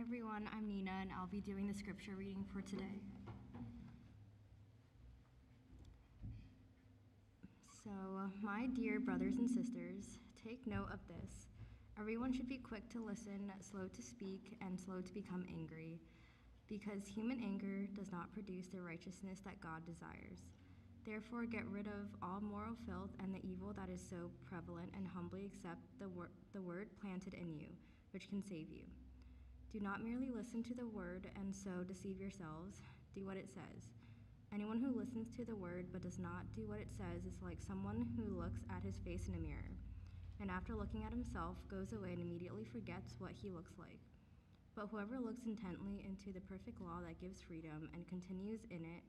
Everyone, I'm Nina and I'll be doing the scripture reading for today. So, my dear brothers and sisters, take note of this. Everyone should be quick to listen, slow to speak, and slow to become angry, because human anger does not produce the righteousness that God desires. Therefore, get rid of all moral filth and the evil that is so prevalent, and humbly accept the, wor- the word planted in you, which can save you. Do not merely listen to the word and so deceive yourselves. Do what it says. Anyone who listens to the word but does not do what it says is like someone who looks at his face in a mirror, and after looking at himself, goes away and immediately forgets what he looks like. But whoever looks intently into the perfect law that gives freedom and continues in it,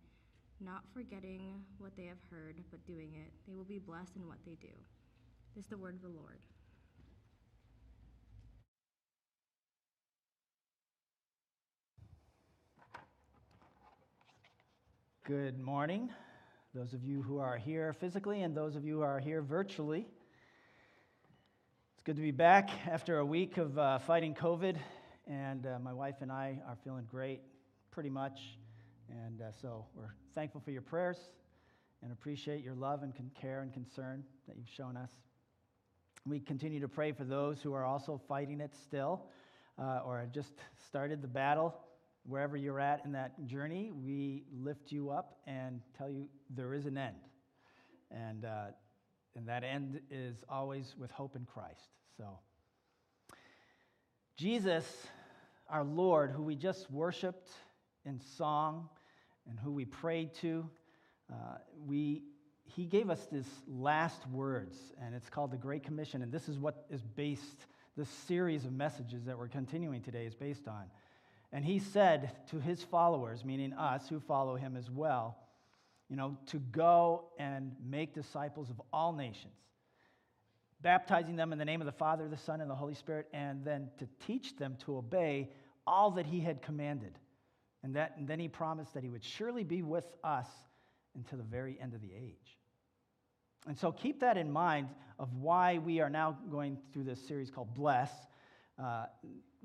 not forgetting what they have heard, but doing it, they will be blessed in what they do. This is the word of the Lord. Good morning, those of you who are here physically and those of you who are here virtually. It's good to be back after a week of uh, fighting COVID, and uh, my wife and I are feeling great, pretty much. And uh, so we're thankful for your prayers and appreciate your love and care and concern that you've shown us. We continue to pray for those who are also fighting it still uh, or just started the battle wherever you're at in that journey, we lift you up and tell you there is an end. And, uh, and that end is always with hope in Christ. So, Jesus, our Lord, who we just worshiped in song and who we prayed to, uh, we, he gave us this last words, and it's called the Great Commission. And this is what is based, this series of messages that we're continuing today is based on. And he said to his followers, meaning us who follow him as well, you know, to go and make disciples of all nations, baptizing them in the name of the Father, the Son, and the Holy Spirit, and then to teach them to obey all that he had commanded. And, that, and then he promised that he would surely be with us until the very end of the age. And so keep that in mind of why we are now going through this series called Bless. Uh,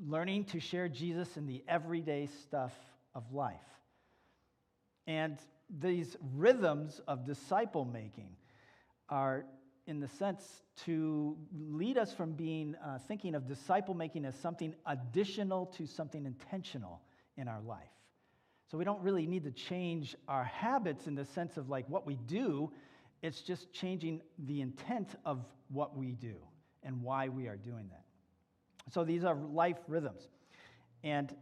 learning to share Jesus in the everyday stuff of life. And these rhythms of disciple making are, in the sense, to lead us from being uh, thinking of disciple making as something additional to something intentional in our life. So we don't really need to change our habits in the sense of like what we do, it's just changing the intent of what we do and why we are doing that. So these are life rhythms. And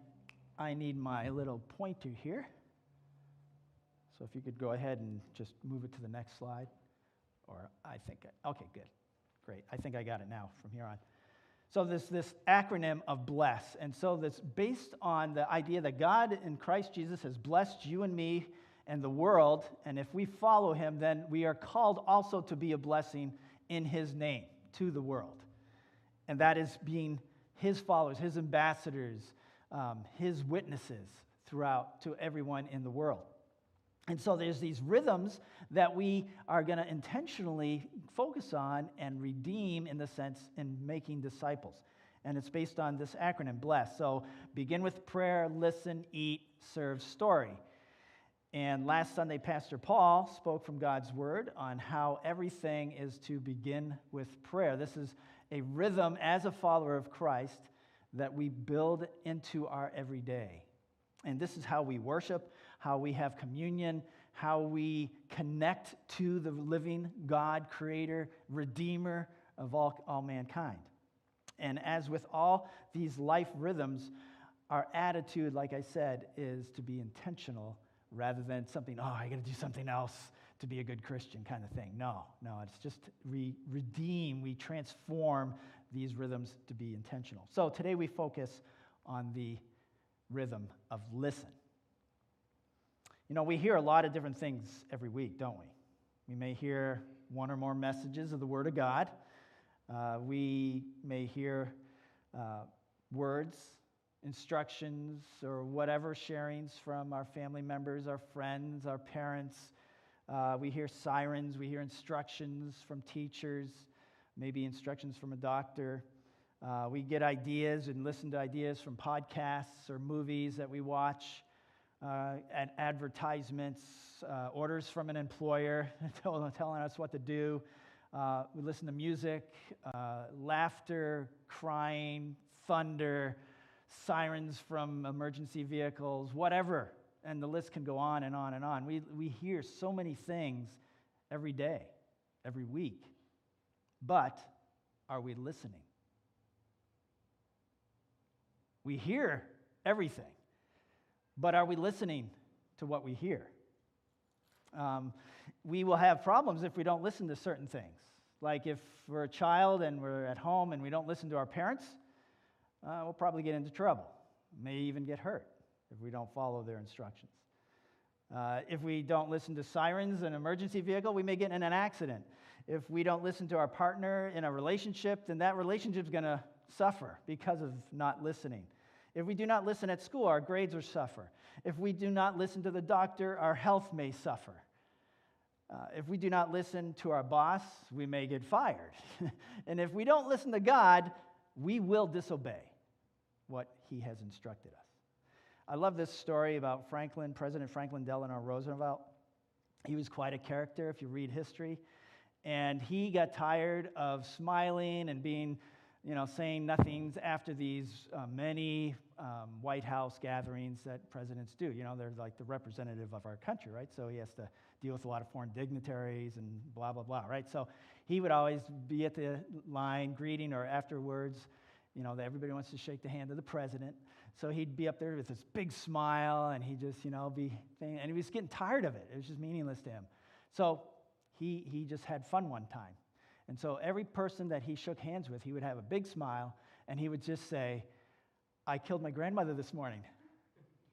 I need my little pointer here. So if you could go ahead and just move it to the next slide. Or I think, okay, good. Great. I think I got it now from here on. So this, this acronym of bless. And so this based on the idea that God in Christ Jesus has blessed you and me and the world. And if we follow him, then we are called also to be a blessing in his name to the world. And that is being his followers, his ambassadors, um, his witnesses throughout to everyone in the world. And so there's these rhythms that we are going to intentionally focus on and redeem in the sense in making disciples. And it's based on this acronym, BLESS. So begin with prayer, listen, eat, serve, story. And last Sunday, Pastor Paul spoke from God's word on how everything is to begin with prayer. This is a rhythm as a follower of Christ that we build into our everyday. And this is how we worship, how we have communion, how we connect to the living God, creator, redeemer of all, all mankind. And as with all these life rhythms, our attitude, like I said, is to be intentional rather than something, oh, I got to do something else to be a good Christian kind of thing. No, no, it's just we redeem, we transform these rhythms to be intentional. So today we focus on the rhythm of listen. You know, we hear a lot of different things every week, don't we? We may hear one or more messages of the Word of God. Uh, we may hear uh, words, instructions, or whatever sharings from our family members, our friends, our parents. Uh, we hear sirens, we hear instructions from teachers, maybe instructions from a doctor. Uh, we get ideas and listen to ideas from podcasts or movies that we watch, uh, and advertisements, uh, orders from an employer telling us what to do. Uh, we listen to music, uh, laughter, crying, thunder, sirens from emergency vehicles, whatever. And the list can go on and on and on. We, we hear so many things every day, every week. But are we listening? We hear everything, but are we listening to what we hear? Um, we will have problems if we don't listen to certain things. Like if we're a child and we're at home and we don't listen to our parents, uh, we'll probably get into trouble. May even get hurt if we don't follow their instructions. Uh, if we don't listen to sirens in an emergency vehicle, we may get in an accident. If we don't listen to our partner in a relationship, then that relationship is going to suffer because of not listening. If we do not listen at school, our grades will suffer. If we do not listen to the doctor, our health may suffer. Uh, if we do not listen to our boss, we may get fired. and if we don't listen to God, we will disobey what he has instructed us. I love this story about Franklin, President Franklin Delano Roosevelt. He was quite a character if you read history. And he got tired of smiling and being you know, saying nothings after these uh, many um, White House gatherings that presidents do. You know, they're like the representative of our country, right? So he has to deal with a lot of foreign dignitaries and blah, blah, blah, right? So he would always be at the line greeting or afterwards. You know, everybody wants to shake the hand of the president. So he'd be up there with this big smile and he'd just, you know, be, and he was getting tired of it. It was just meaningless to him. So he, he just had fun one time. And so every person that he shook hands with, he would have a big smile and he would just say, I killed my grandmother this morning.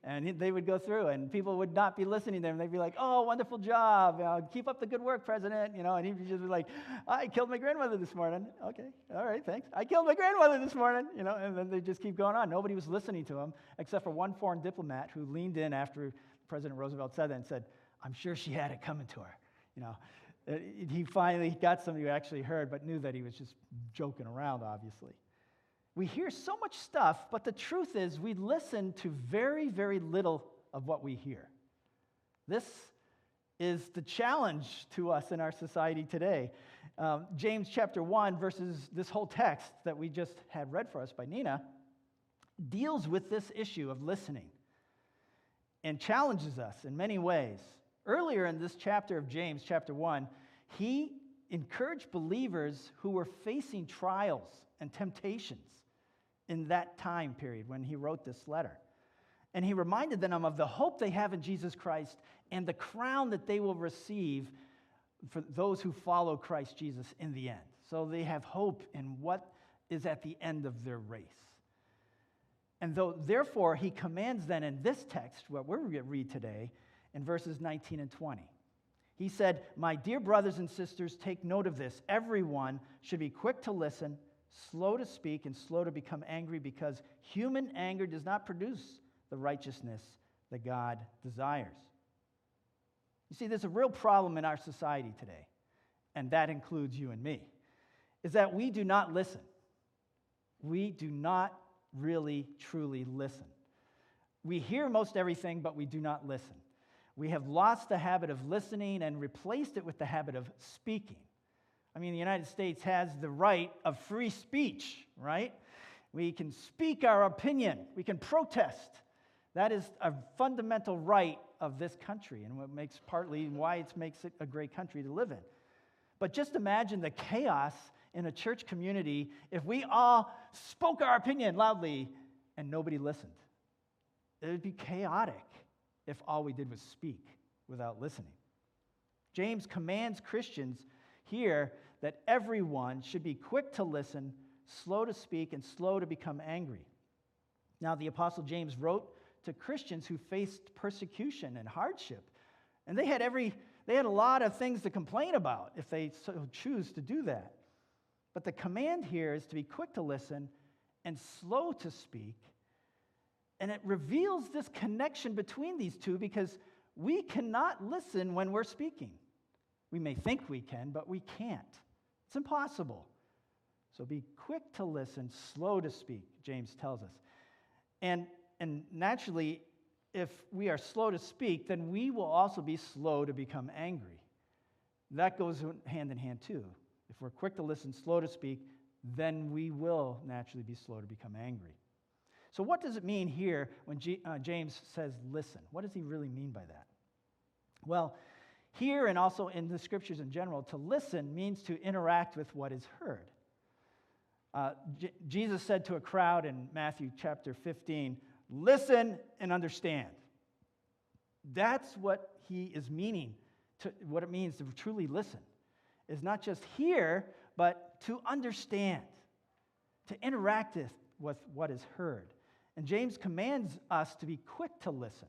And they would go through, and people would not be listening to them. They'd be like, "Oh, wonderful job! Uh, keep up the good work, President." You know, and he'd just be like, "I killed my grandmother this morning." Okay, all right, thanks. I killed my grandmother this morning. You know, and then they just keep going on. Nobody was listening to him except for one foreign diplomat who leaned in after President Roosevelt said that and said, "I'm sure she had it coming to her." You know, uh, he finally got somebody who actually heard, but knew that he was just joking around, obviously. We hear so much stuff, but the truth is, we listen to very, very little of what we hear. This is the challenge to us in our society today. Um, James chapter 1, verses this whole text that we just had read for us by Nina, deals with this issue of listening and challenges us in many ways. Earlier in this chapter of James, chapter 1, he encouraged believers who were facing trials and temptations in that time period when he wrote this letter. And he reminded them of the hope they have in Jesus Christ and the crown that they will receive for those who follow Christ Jesus in the end. So they have hope in what is at the end of their race. And though, therefore, he commands then in this text, what we're going to read today, in verses 19 and 20. He said, My dear brothers and sisters, take note of this. Everyone should be quick to listen, slow to speak, and slow to become angry because human anger does not produce the righteousness that God desires. You see, there's a real problem in our society today, and that includes you and me, is that we do not listen. We do not really, truly listen. We hear most everything, but we do not listen. We have lost the habit of listening and replaced it with the habit of speaking. I mean, the United States has the right of free speech, right? We can speak our opinion, we can protest. That is a fundamental right of this country and what makes partly why it makes it a great country to live in. But just imagine the chaos in a church community if we all spoke our opinion loudly and nobody listened. It would be chaotic if all we did was speak without listening. James commands Christians here that everyone should be quick to listen, slow to speak, and slow to become angry. Now, the Apostle James wrote to Christians who faced persecution and hardship, and they had every they had a lot of things to complain about if they so choose to do that. But the command here is to be quick to listen and slow to speak and it reveals this connection between these two because we cannot listen when we're speaking. We may think we can, but we can't. It's impossible. So be quick to listen, slow to speak, James tells us. And, and naturally, if we are slow to speak, then we will also be slow to become angry. That goes hand in hand too. If we're quick to listen, slow to speak, then we will naturally be slow to become angry. So, what does it mean here when G, uh, James says listen? What does he really mean by that? Well, here and also in the scriptures in general, to listen means to interact with what is heard. Uh, J- Jesus said to a crowd in Matthew chapter 15, Listen and understand. That's what he is meaning, to, what it means to truly listen. Is not just hear, but to understand, to interact with, with what is heard. And James commands us to be quick to listen.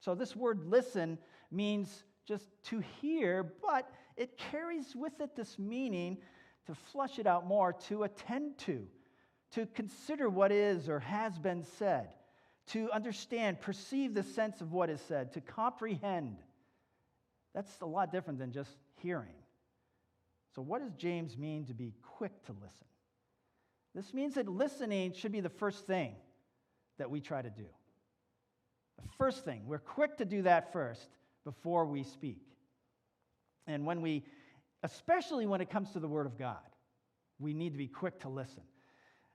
So, this word listen means just to hear, but it carries with it this meaning to flush it out more, to attend to, to consider what is or has been said, to understand, perceive the sense of what is said, to comprehend. That's a lot different than just hearing. So, what does James mean to be quick to listen? This means that listening should be the first thing that we try to do. The first thing, we're quick to do that first before we speak. And when we, especially when it comes to the Word of God, we need to be quick to listen.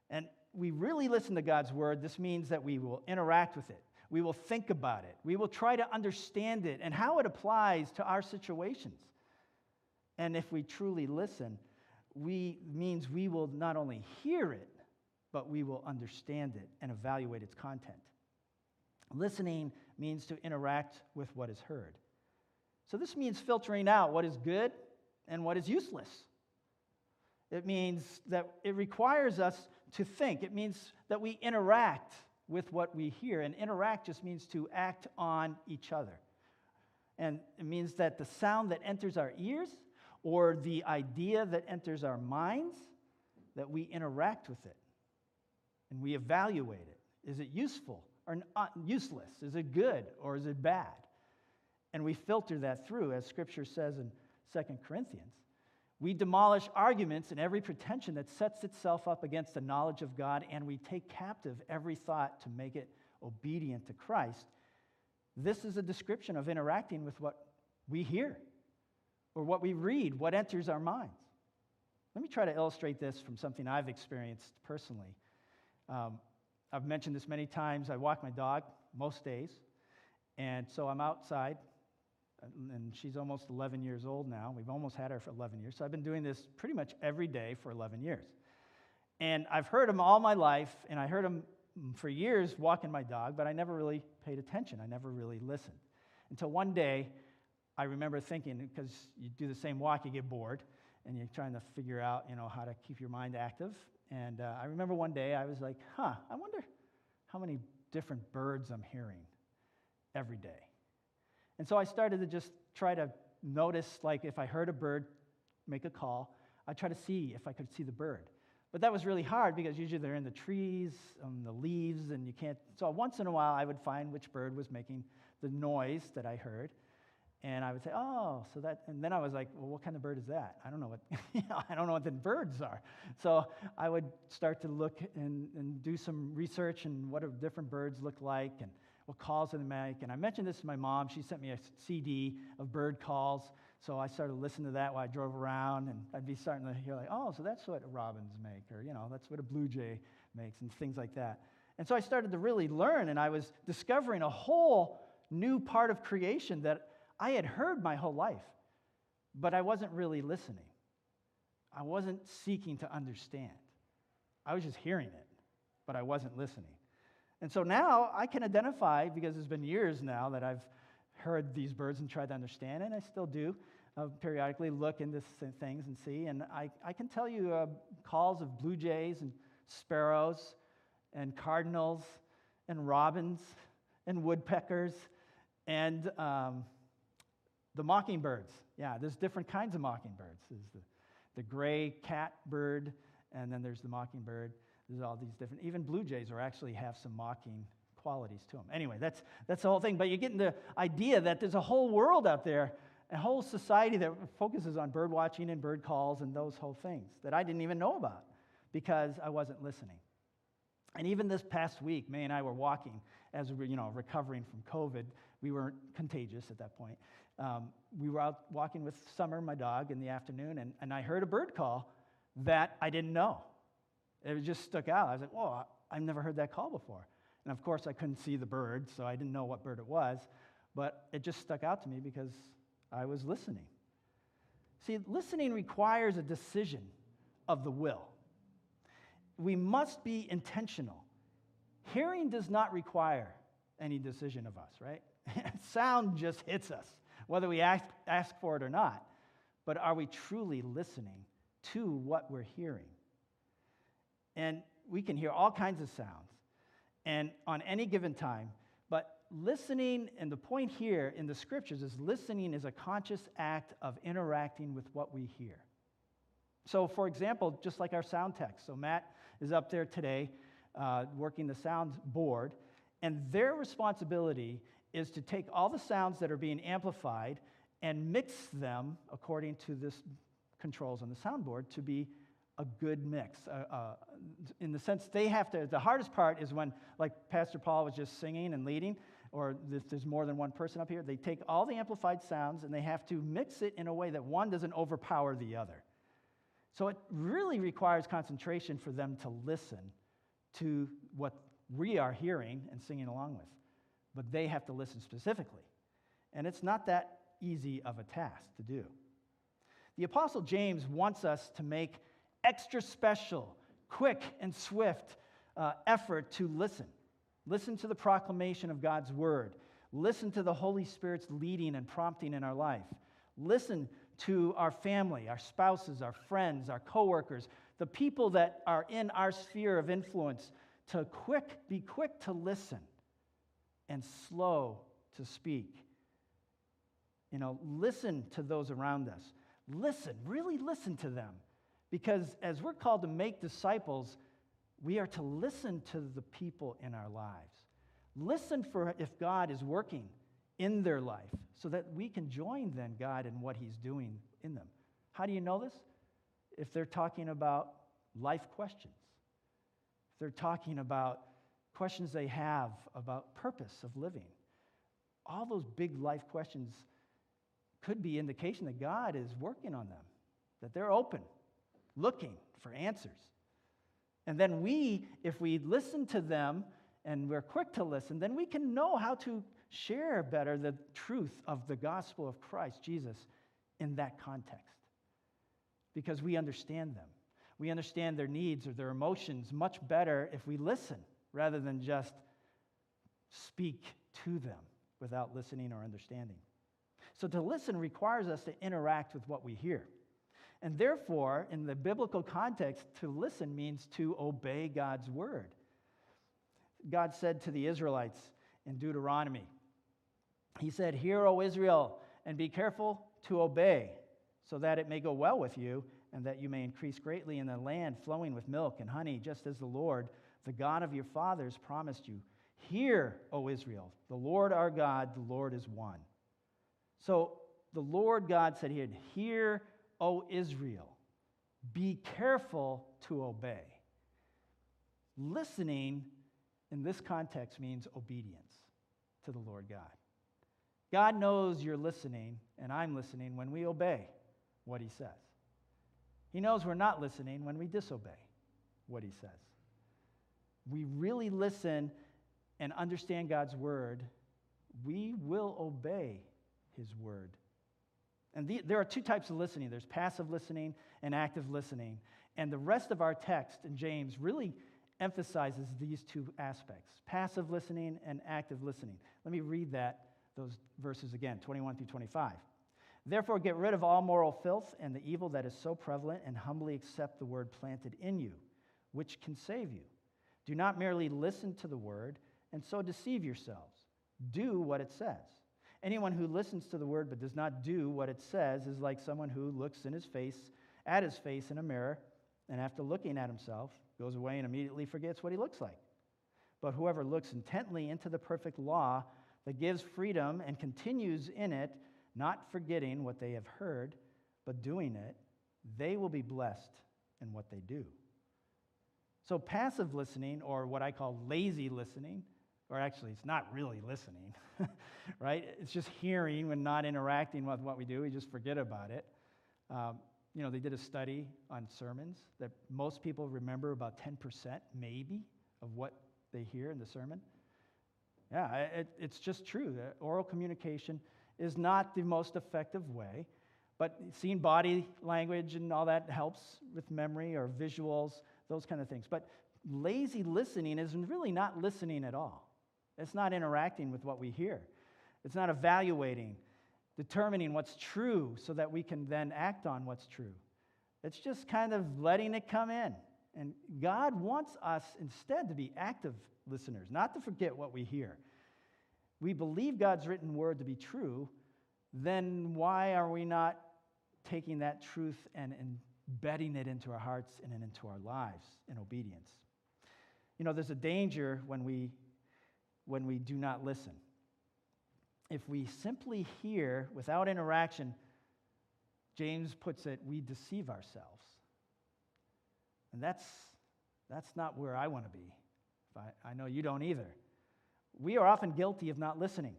And we really listen to God's Word. This means that we will interact with it, we will think about it, we will try to understand it and how it applies to our situations. And if we truly listen, we means we will not only hear it, but we will understand it and evaluate its content. Listening means to interact with what is heard. So this means filtering out what is good and what is useless. It means that it requires us to think. It means that we interact with what we hear. And interact just means to act on each other. And it means that the sound that enters our ears or the idea that enters our minds, that we interact with it and we evaluate it. Is it useful or useless? Is it good or is it bad? And we filter that through, as Scripture says in 2 Corinthians. We demolish arguments and every pretension that sets itself up against the knowledge of God, and we take captive every thought to make it obedient to Christ. This is a description of interacting with what we hear or what we read, what enters our minds. Let me try to illustrate this from something I've experienced personally. Um, I've mentioned this many times. I walk my dog most days, and so I'm outside, and she's almost 11 years old now. We've almost had her for 11 years. So I've been doing this pretty much every day for 11 years. And I've heard him all my life, and I heard him for years walking my dog, but I never really paid attention. I never really listened. Until one day, I remember thinking, because you do the same walk, you get bored, and you're trying to figure out, you know, how to keep your mind active. And uh, I remember one day I was like, huh, I wonder how many different birds I'm hearing every day. And so I started to just try to notice, like, if I heard a bird make a call, I'd try to see if I could see the bird. But that was really hard because usually they're in the trees, on the leaves, and you can't. So once in a while, I would find which bird was making the noise that I heard. And I would say, oh, so that, and then I was like, well, what kind of bird is that? I don't know what, you know, I don't know what the birds are. So I would start to look and, and do some research and what do different birds look like and what calls they make. And I mentioned this to my mom. She sent me a CD of bird calls. So I started listening to that while I drove around, and I'd be starting to hear like, oh, so that's what robins make, or you know, that's what a blue jay makes, and things like that. And so I started to really learn, and I was discovering a whole new part of creation that I had heard my whole life, but I wasn't really listening. I wasn't seeking to understand. I was just hearing it, but I wasn't listening. And so now I can identify, because it's been years now that I've heard these birds and tried to understand, and I still do uh, periodically look into things and see. And I, I can tell you uh, calls of blue jays and sparrows and cardinals and robins and woodpeckers and um, the mockingbirds. Yeah, there's different kinds of mockingbirds. There's the, the gray catbird, and then there's the mockingbird. There's all these different, even blue jays are actually have some mocking qualities to them. Anyway, that's, that's the whole thing. But you get the idea that there's a whole world out there, a whole society that focuses on bird watching and bird calls and those whole things that I didn't even know about. because I wasn't listening. And even this past week, May and I were walking as we were, you know, recovering from COVID. We weren't contagious at that point. Um, we were out walking with Summer, my dog, in the afternoon, and, and I heard a bird call that I didn't know. It just stuck out. I was like, whoa, I've never heard that call before. And of course, I couldn't see the bird, so I didn't know what bird it was, but it just stuck out to me because I was listening. See, listening requires a decision of the will. We must be intentional. Hearing does not require any decision of us, right? Sound just hits us, whether we ask, ask for it or not. But are we truly listening to what we're hearing? And we can hear all kinds of sounds and on any given time, but listening, and the point here in the scriptures is listening is a conscious act of interacting with what we hear. So, for example, just like our sound text, so Matt is up there today uh, working the sound board, and their responsibility is to take all the sounds that are being amplified and mix them according to this controls on the soundboard to be a good mix. Uh, uh, in the sense they have to, the hardest part is when, like Pastor Paul was just singing and leading, or if there's more than one person up here, they take all the amplified sounds and they have to mix it in a way that one doesn't overpower the other. So it really requires concentration for them to listen to what we are hearing and singing along with. But they have to listen specifically. And it's not that easy of a task to do. The Apostle James wants us to make extra special, quick, and swift uh, effort to listen. Listen to the proclamation of God's word. Listen to the Holy Spirit's leading and prompting in our life. Listen to our family, our spouses, our friends, our coworkers, the people that are in our sphere of influence to quick be quick to listen and slow to speak. You know, listen to those around us. Listen, really listen to them. Because as we're called to make disciples, we are to listen to the people in our lives. Listen for if God is working in their life so that we can join then God in what He's doing in them. How do you know this? If they're talking about life questions, if they're talking about questions they have about purpose of living, all those big life questions could be indication that God is working on them, that they're open, looking for answers. And then we, if we listen to them and we're quick to listen, then we can know how to share better the truth of the gospel of Christ Jesus in that context. Because we understand them. We understand their needs or their emotions much better if we listen rather than just speak to them without listening or understanding. So to listen requires us to interact with what we hear. And therefore, in the biblical context, to listen means to obey God's word. God said to the Israelites in Deuteronomy, He said, Hear, O Israel, and be careful to obey, so that it may go well with you, and that you may increase greatly in the land flowing with milk and honey, just as the Lord, the God of your fathers, promised you. Hear, O Israel, the Lord our God, the Lord is one. So the Lord God said, Hear, hear, O Israel, be careful to obey. Listening in this context means obedience to the Lord God. God knows you're listening, and I'm listening when we obey what He says. He knows we're not listening when we disobey what He says. We really listen and understand God's word, we will obey His word. And the, there are two types of listening there's passive listening and active listening. And the rest of our text in James really emphasizes these two aspects passive listening and active listening. Let me read that, those verses again 21 through 25. Therefore, get rid of all moral filth and the evil that is so prevalent, and humbly accept the word planted in you, which can save you. Do not merely listen to the word and so deceive yourselves. Do what it says. Anyone who listens to the word but does not do what it says is like someone who looks in his face at his face in a mirror and after looking at himself goes away and immediately forgets what he looks like. But whoever looks intently into the perfect law that gives freedom and continues in it, not forgetting what they have heard, but doing it, they will be blessed in what they do. So, passive listening, or what I call lazy listening, or actually, it's not really listening, right? It's just hearing when not interacting with what we do. We just forget about it. Um, you know, they did a study on sermons that most people remember about 10%, maybe, of what they hear in the sermon. Yeah, it, it's just true that oral communication is not the most effective way, but seeing body language and all that helps with memory or visuals, those kind of things. But lazy listening is really not listening at all. It's not interacting with what we hear. It's not evaluating, determining what's true so that we can then act on what's true. It's just kind of letting it come in. And God wants us instead to be active listeners, not to forget what we hear. We believe God's written word to be true, then why are we not taking that truth and embedding it into our hearts and into our lives in obedience? You know, there's a danger when we when we do not listen. If we simply hear without interaction, James puts it, we deceive ourselves. And that's, that's not where I want to be. I, I know you don't either. We are often guilty of not listening.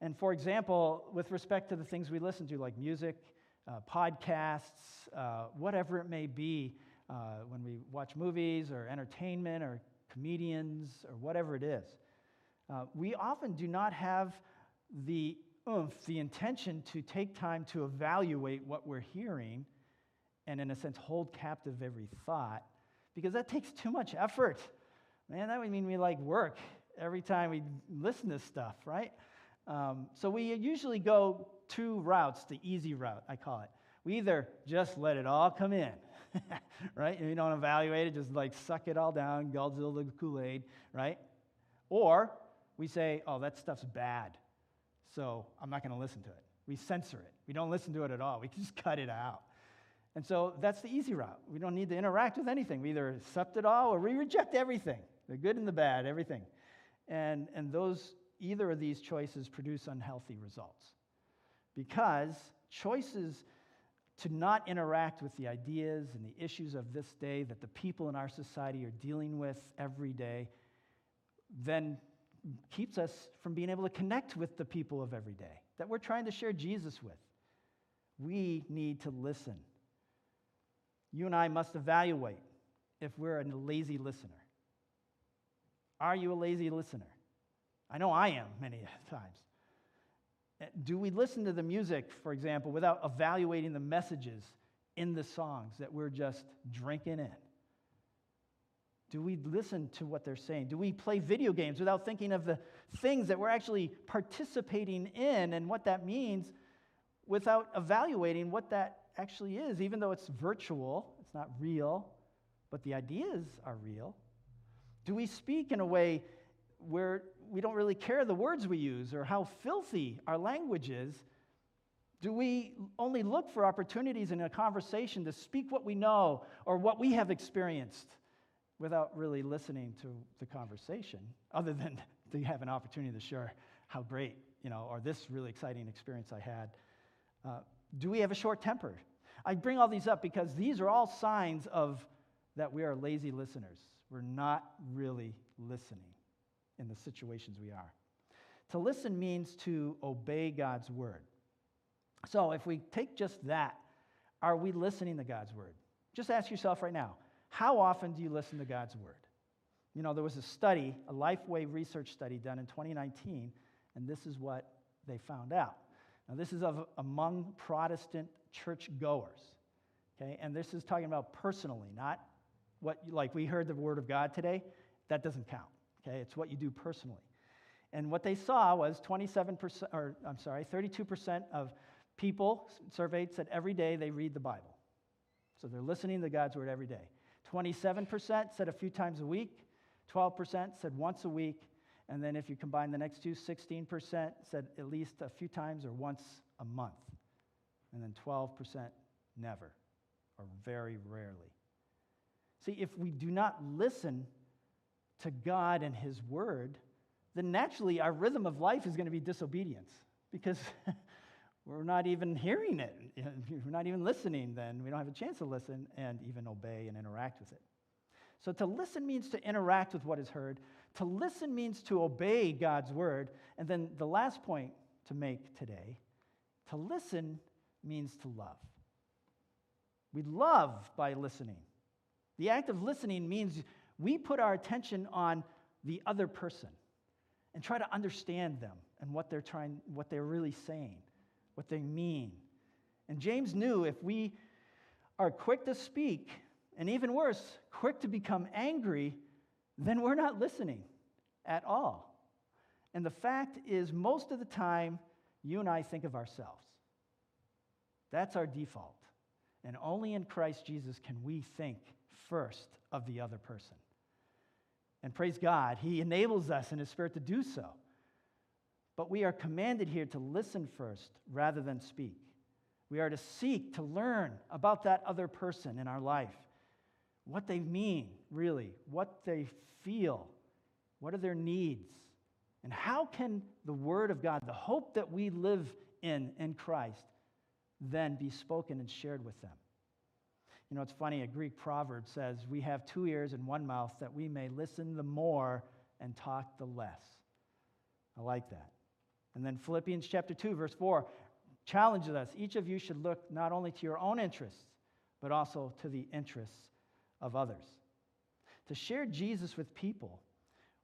And for example, with respect to the things we listen to, like music, uh, podcasts, uh, whatever it may be, uh, when we watch movies or entertainment or comedians or whatever it is, uh, we often do not have the oomph, the intention to take time to evaluate what we're hearing and, in a sense, hold captive every thought because that takes too much effort. Man, that would mean we like work every time we listen to stuff, right? Um, so we usually go two routes, the easy route, I call it. We either just let it all come in, right? And we don't evaluate it, just like suck it all down, Godzilla the Kool Aid, right? Or we say, oh, that stuff's bad, so I'm not going to listen to it. We censor it. We don't listen to it at all. We just cut it out. And so that's the easy route. We don't need to interact with anything. We either accept it all or we reject everything the good and the bad, everything. And, and those, either of these choices produce unhealthy results. Because choices to not interact with the ideas and the issues of this day that the people in our society are dealing with every day then keeps us from being able to connect with the people of every day that we're trying to share Jesus with. We need to listen. You and I must evaluate if we're a lazy listener. Are you a lazy listener? I know I am many times. Do we listen to the music, for example, without evaluating the messages in the songs that we're just drinking in? Do we listen to what they're saying? Do we play video games without thinking of the things that we're actually participating in and what that means without evaluating what that actually is, even though it's virtual, it's not real, but the ideas are real? Do we speak in a way where we don't really care the words we use or how filthy our language is? Do we only look for opportunities in a conversation to speak what we know or what we have experienced? without really listening to the conversation, other than to have an opportunity to share how great, you know, or this really exciting experience I had. Uh, do we have a short temper? I bring all these up because these are all signs of that we are lazy listeners. We're not really listening in the situations we are. To listen means to obey God's word. So if we take just that, are we listening to God's word? Just ask yourself right now how often do you listen to God's word? You know, there was a study, a Lifeway research study done in 2019, and this is what they found out. Now, this is of among Protestant church goers, okay? And this is talking about personally, not what, like we heard the word of God today. That doesn't count, okay? It's what you do personally. And what they saw was 27%, or I'm sorry, 32% of people surveyed said every day they read the Bible. So they're listening to God's word every day. 27% said a few times a week, 12% said once a week, and then if you combine the next two, 16% said at least a few times or once a month, and then 12% never or very rarely. See, if we do not listen to God and His Word, then naturally our rhythm of life is going to be disobedience because we're not even hearing it. We're not even listening, then we don't have a chance to listen and even obey and interact with it. So to listen means to interact with what is heard. To listen means to obey God's word. And then the last point to make today to listen means to love. We love by listening. The act of listening means we put our attention on the other person and try to understand them and what they're trying what they're really saying, what they mean. And James knew if we are quick to speak and even worse, quick to become angry, then we're not listening at all. And the fact is most of the time you and I think of ourselves. That's our default. And only in Christ Jesus can we think first of the other person. And praise God, He enables us in His Spirit to do so. But we are commanded here to listen first rather than speak. We are to seek to learn about that other person in our life, what they mean, really, what they feel, what are their needs, and how can the Word of God, the hope that we live in in Christ, then be spoken and shared with them. You know, it's funny, a Greek proverb says, We have two ears and one mouth that we may listen the more and talk the less. I like that. And then Philippians chapter 2, verse 4 challenges us each of you should look not only to your own interests, but also to the interests of others. To share Jesus with people,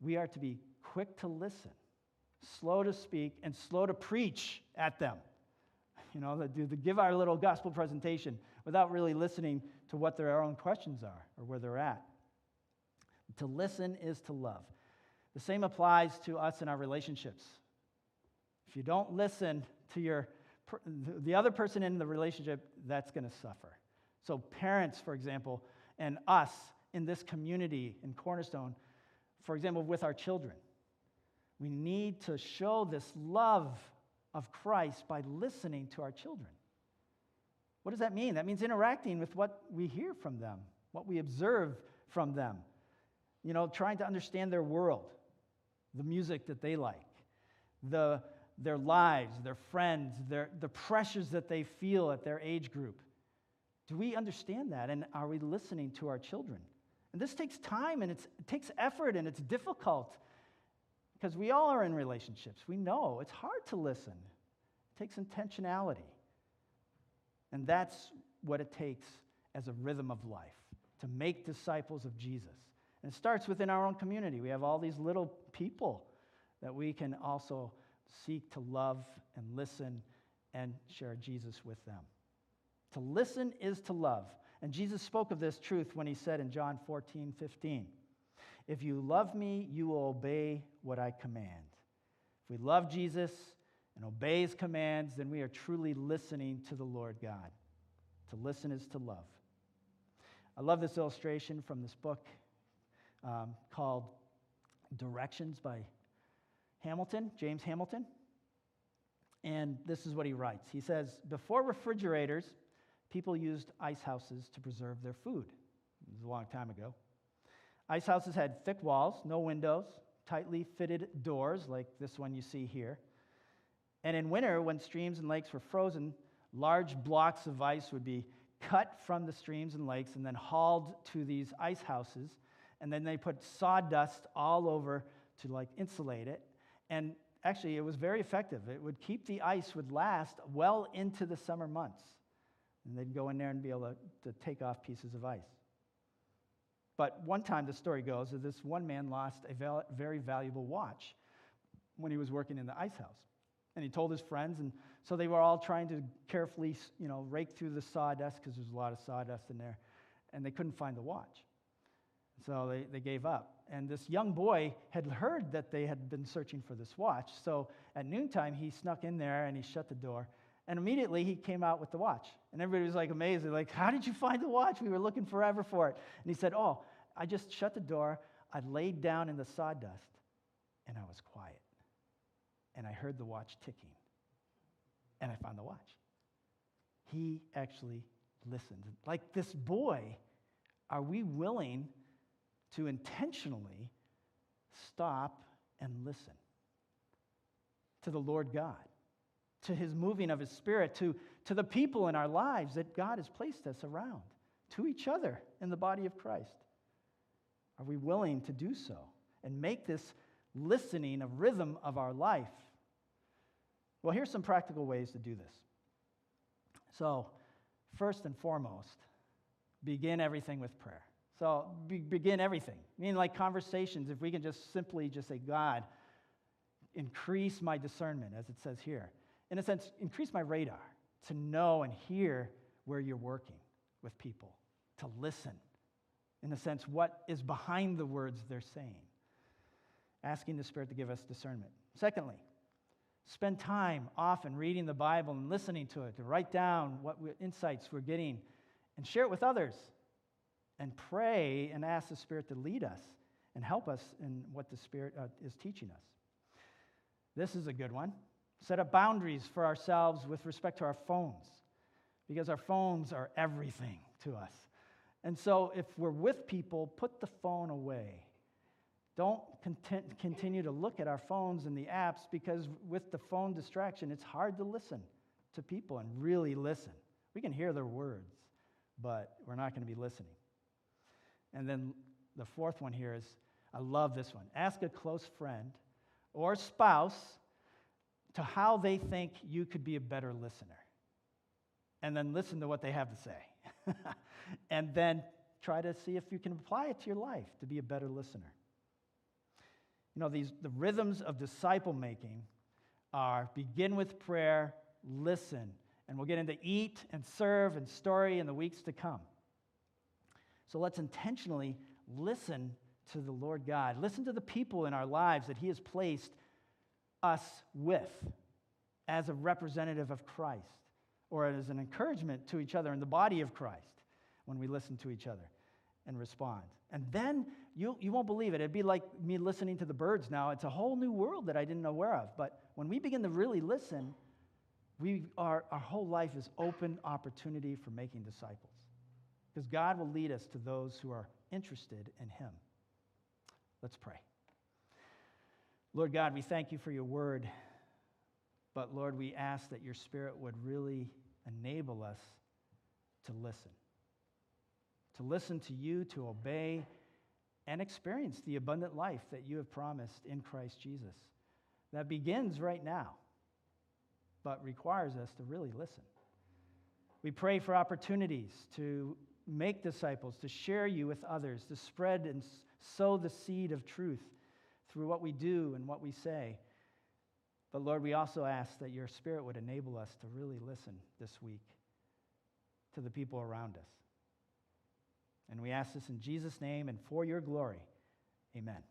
we are to be quick to listen, slow to speak, and slow to preach at them you know, to, give our little gospel presentation without really listening to what their own questions are or where they're at. To listen is to love. The same applies to us in our relationships. If you don't listen to your the other person in the relationship, that's going to suffer. So parents, for example, and us in this community in Cornerstone, for example, with our children, we need to show this love of Christ by listening to our children. What does that mean? That means interacting with what we hear from them, what we observe from them. You know, trying to understand their world, the music that they like, the, their lives, their friends, their, the pressures that they feel at their age group. Do we understand that? And are we listening to our children? And this takes time and it takes effort and it's difficult. Because we all are in relationships. We know it's hard to listen, it takes intentionality. And that's what it takes as a rhythm of life to make disciples of Jesus. And it starts within our own community. We have all these little people that we can also seek to love and listen and share Jesus with them. To listen is to love. And Jesus spoke of this truth when he said in John 14, 15. If you love me, you will obey what I command. If we love Jesus and obey his commands, then we are truly listening to the Lord God. To listen is to love. I love this illustration from this book um, called Directions by Hamilton, James Hamilton. And this is what he writes. He says, Before refrigerators, people used ice houses to preserve their food. It was a long time ago. Ice houses had thick walls, no windows, tightly fitted doors like this one you see here. And in winter, when streams and lakes were frozen, large blocks of ice would be cut from the streams and lakes and then hauled to these ice houses. And then they put sawdust all over to like insulate it. And actually, it was very effective. It would keep the ice would last well into the summer months. And they'd go in there and be able to, to take off pieces of ice. But one time, the story goes that this one man lost a val- very valuable watch when he was working in the ice house. And he told his friends, and so they were all trying to carefully, you know, rake through the sawdust because there's a lot of sawdust in there, and they couldn't find the watch. So they, they gave up. And this young boy had heard that they had been searching for this watch. So at noontime, he snuck in there and he shut the door. And immediately he came out with the watch. And everybody was like amazed. They're like, How did you find the watch? We were looking forever for it. And he said, Oh, I just shut the door, I laid down in the sawdust, and I was quiet. And I heard the watch ticking. And I found the watch. He actually listened. Like this boy, are we willing to intentionally stop and listen to the Lord God, to his moving of his spirit, to, to the people in our lives that God has placed us around, to each other in the body of Christ? Are we willing to do so and make this listening a rhythm of our life? Well, here's some practical ways to do this. So, first and foremost, begin everything with prayer. So, be, begin everything. I mean, like conversations, if we can just simply just say, God, increase my discernment, as it says here. In a sense, increase my radar to know and hear where you're working with people, to listen. In a sense, what is behind the words they're saying. Asking the Spirit to give us discernment. Secondly, spend time often reading the Bible and listening to it, to write down what insights we're getting and share it with others. And pray and ask the Spirit to lead us and help us in what the Spirit uh, is teaching us. This is a good one. Set up boundaries for ourselves with respect to our phones, because our phones are everything to us. And so, if we're with people, put the phone away. Don't content, continue to look at our phones and the apps because with the phone distraction, it's hard to listen to people and really listen. We can hear their words, but we're not going to be listening. And then the fourth one here is I love this one. Ask a close friend or spouse to how they think you could be a better listener. And then listen to what they have to say. and then try to see if you can apply it to your life to be a better listener. You know, these the rhythms of disciple making are begin with prayer, listen, and we'll get into eat and serve and story in the weeks to come. So let's intentionally listen to the Lord God. Listen to the people in our lives that He has placed us with as a representative of Christ or as an encouragement to each other in the body of Christ when we listen to each other and respond. And then you, you won't believe it. It'd be like me listening to the birds now. It's a whole new world that I didn't know aware of. But when we begin to really listen, we are, our whole life is open opportunity for making disciples. Because God will lead us to those who are interested in Him. Let's pray. Lord God, we thank you for your word. But Lord, we ask that your spirit would really enable us to listen. To listen to you, to obey, and experience the abundant life that you have promised in Christ Jesus. That begins right now, but requires us to really listen. We pray for opportunities to make disciples, to share you with others, to spread and sow the seed of truth through what we do and what we say. But Lord, we also ask that your Spirit would enable us to really listen this week to the people around us. And we ask this in Jesus' name and for your glory. Amen.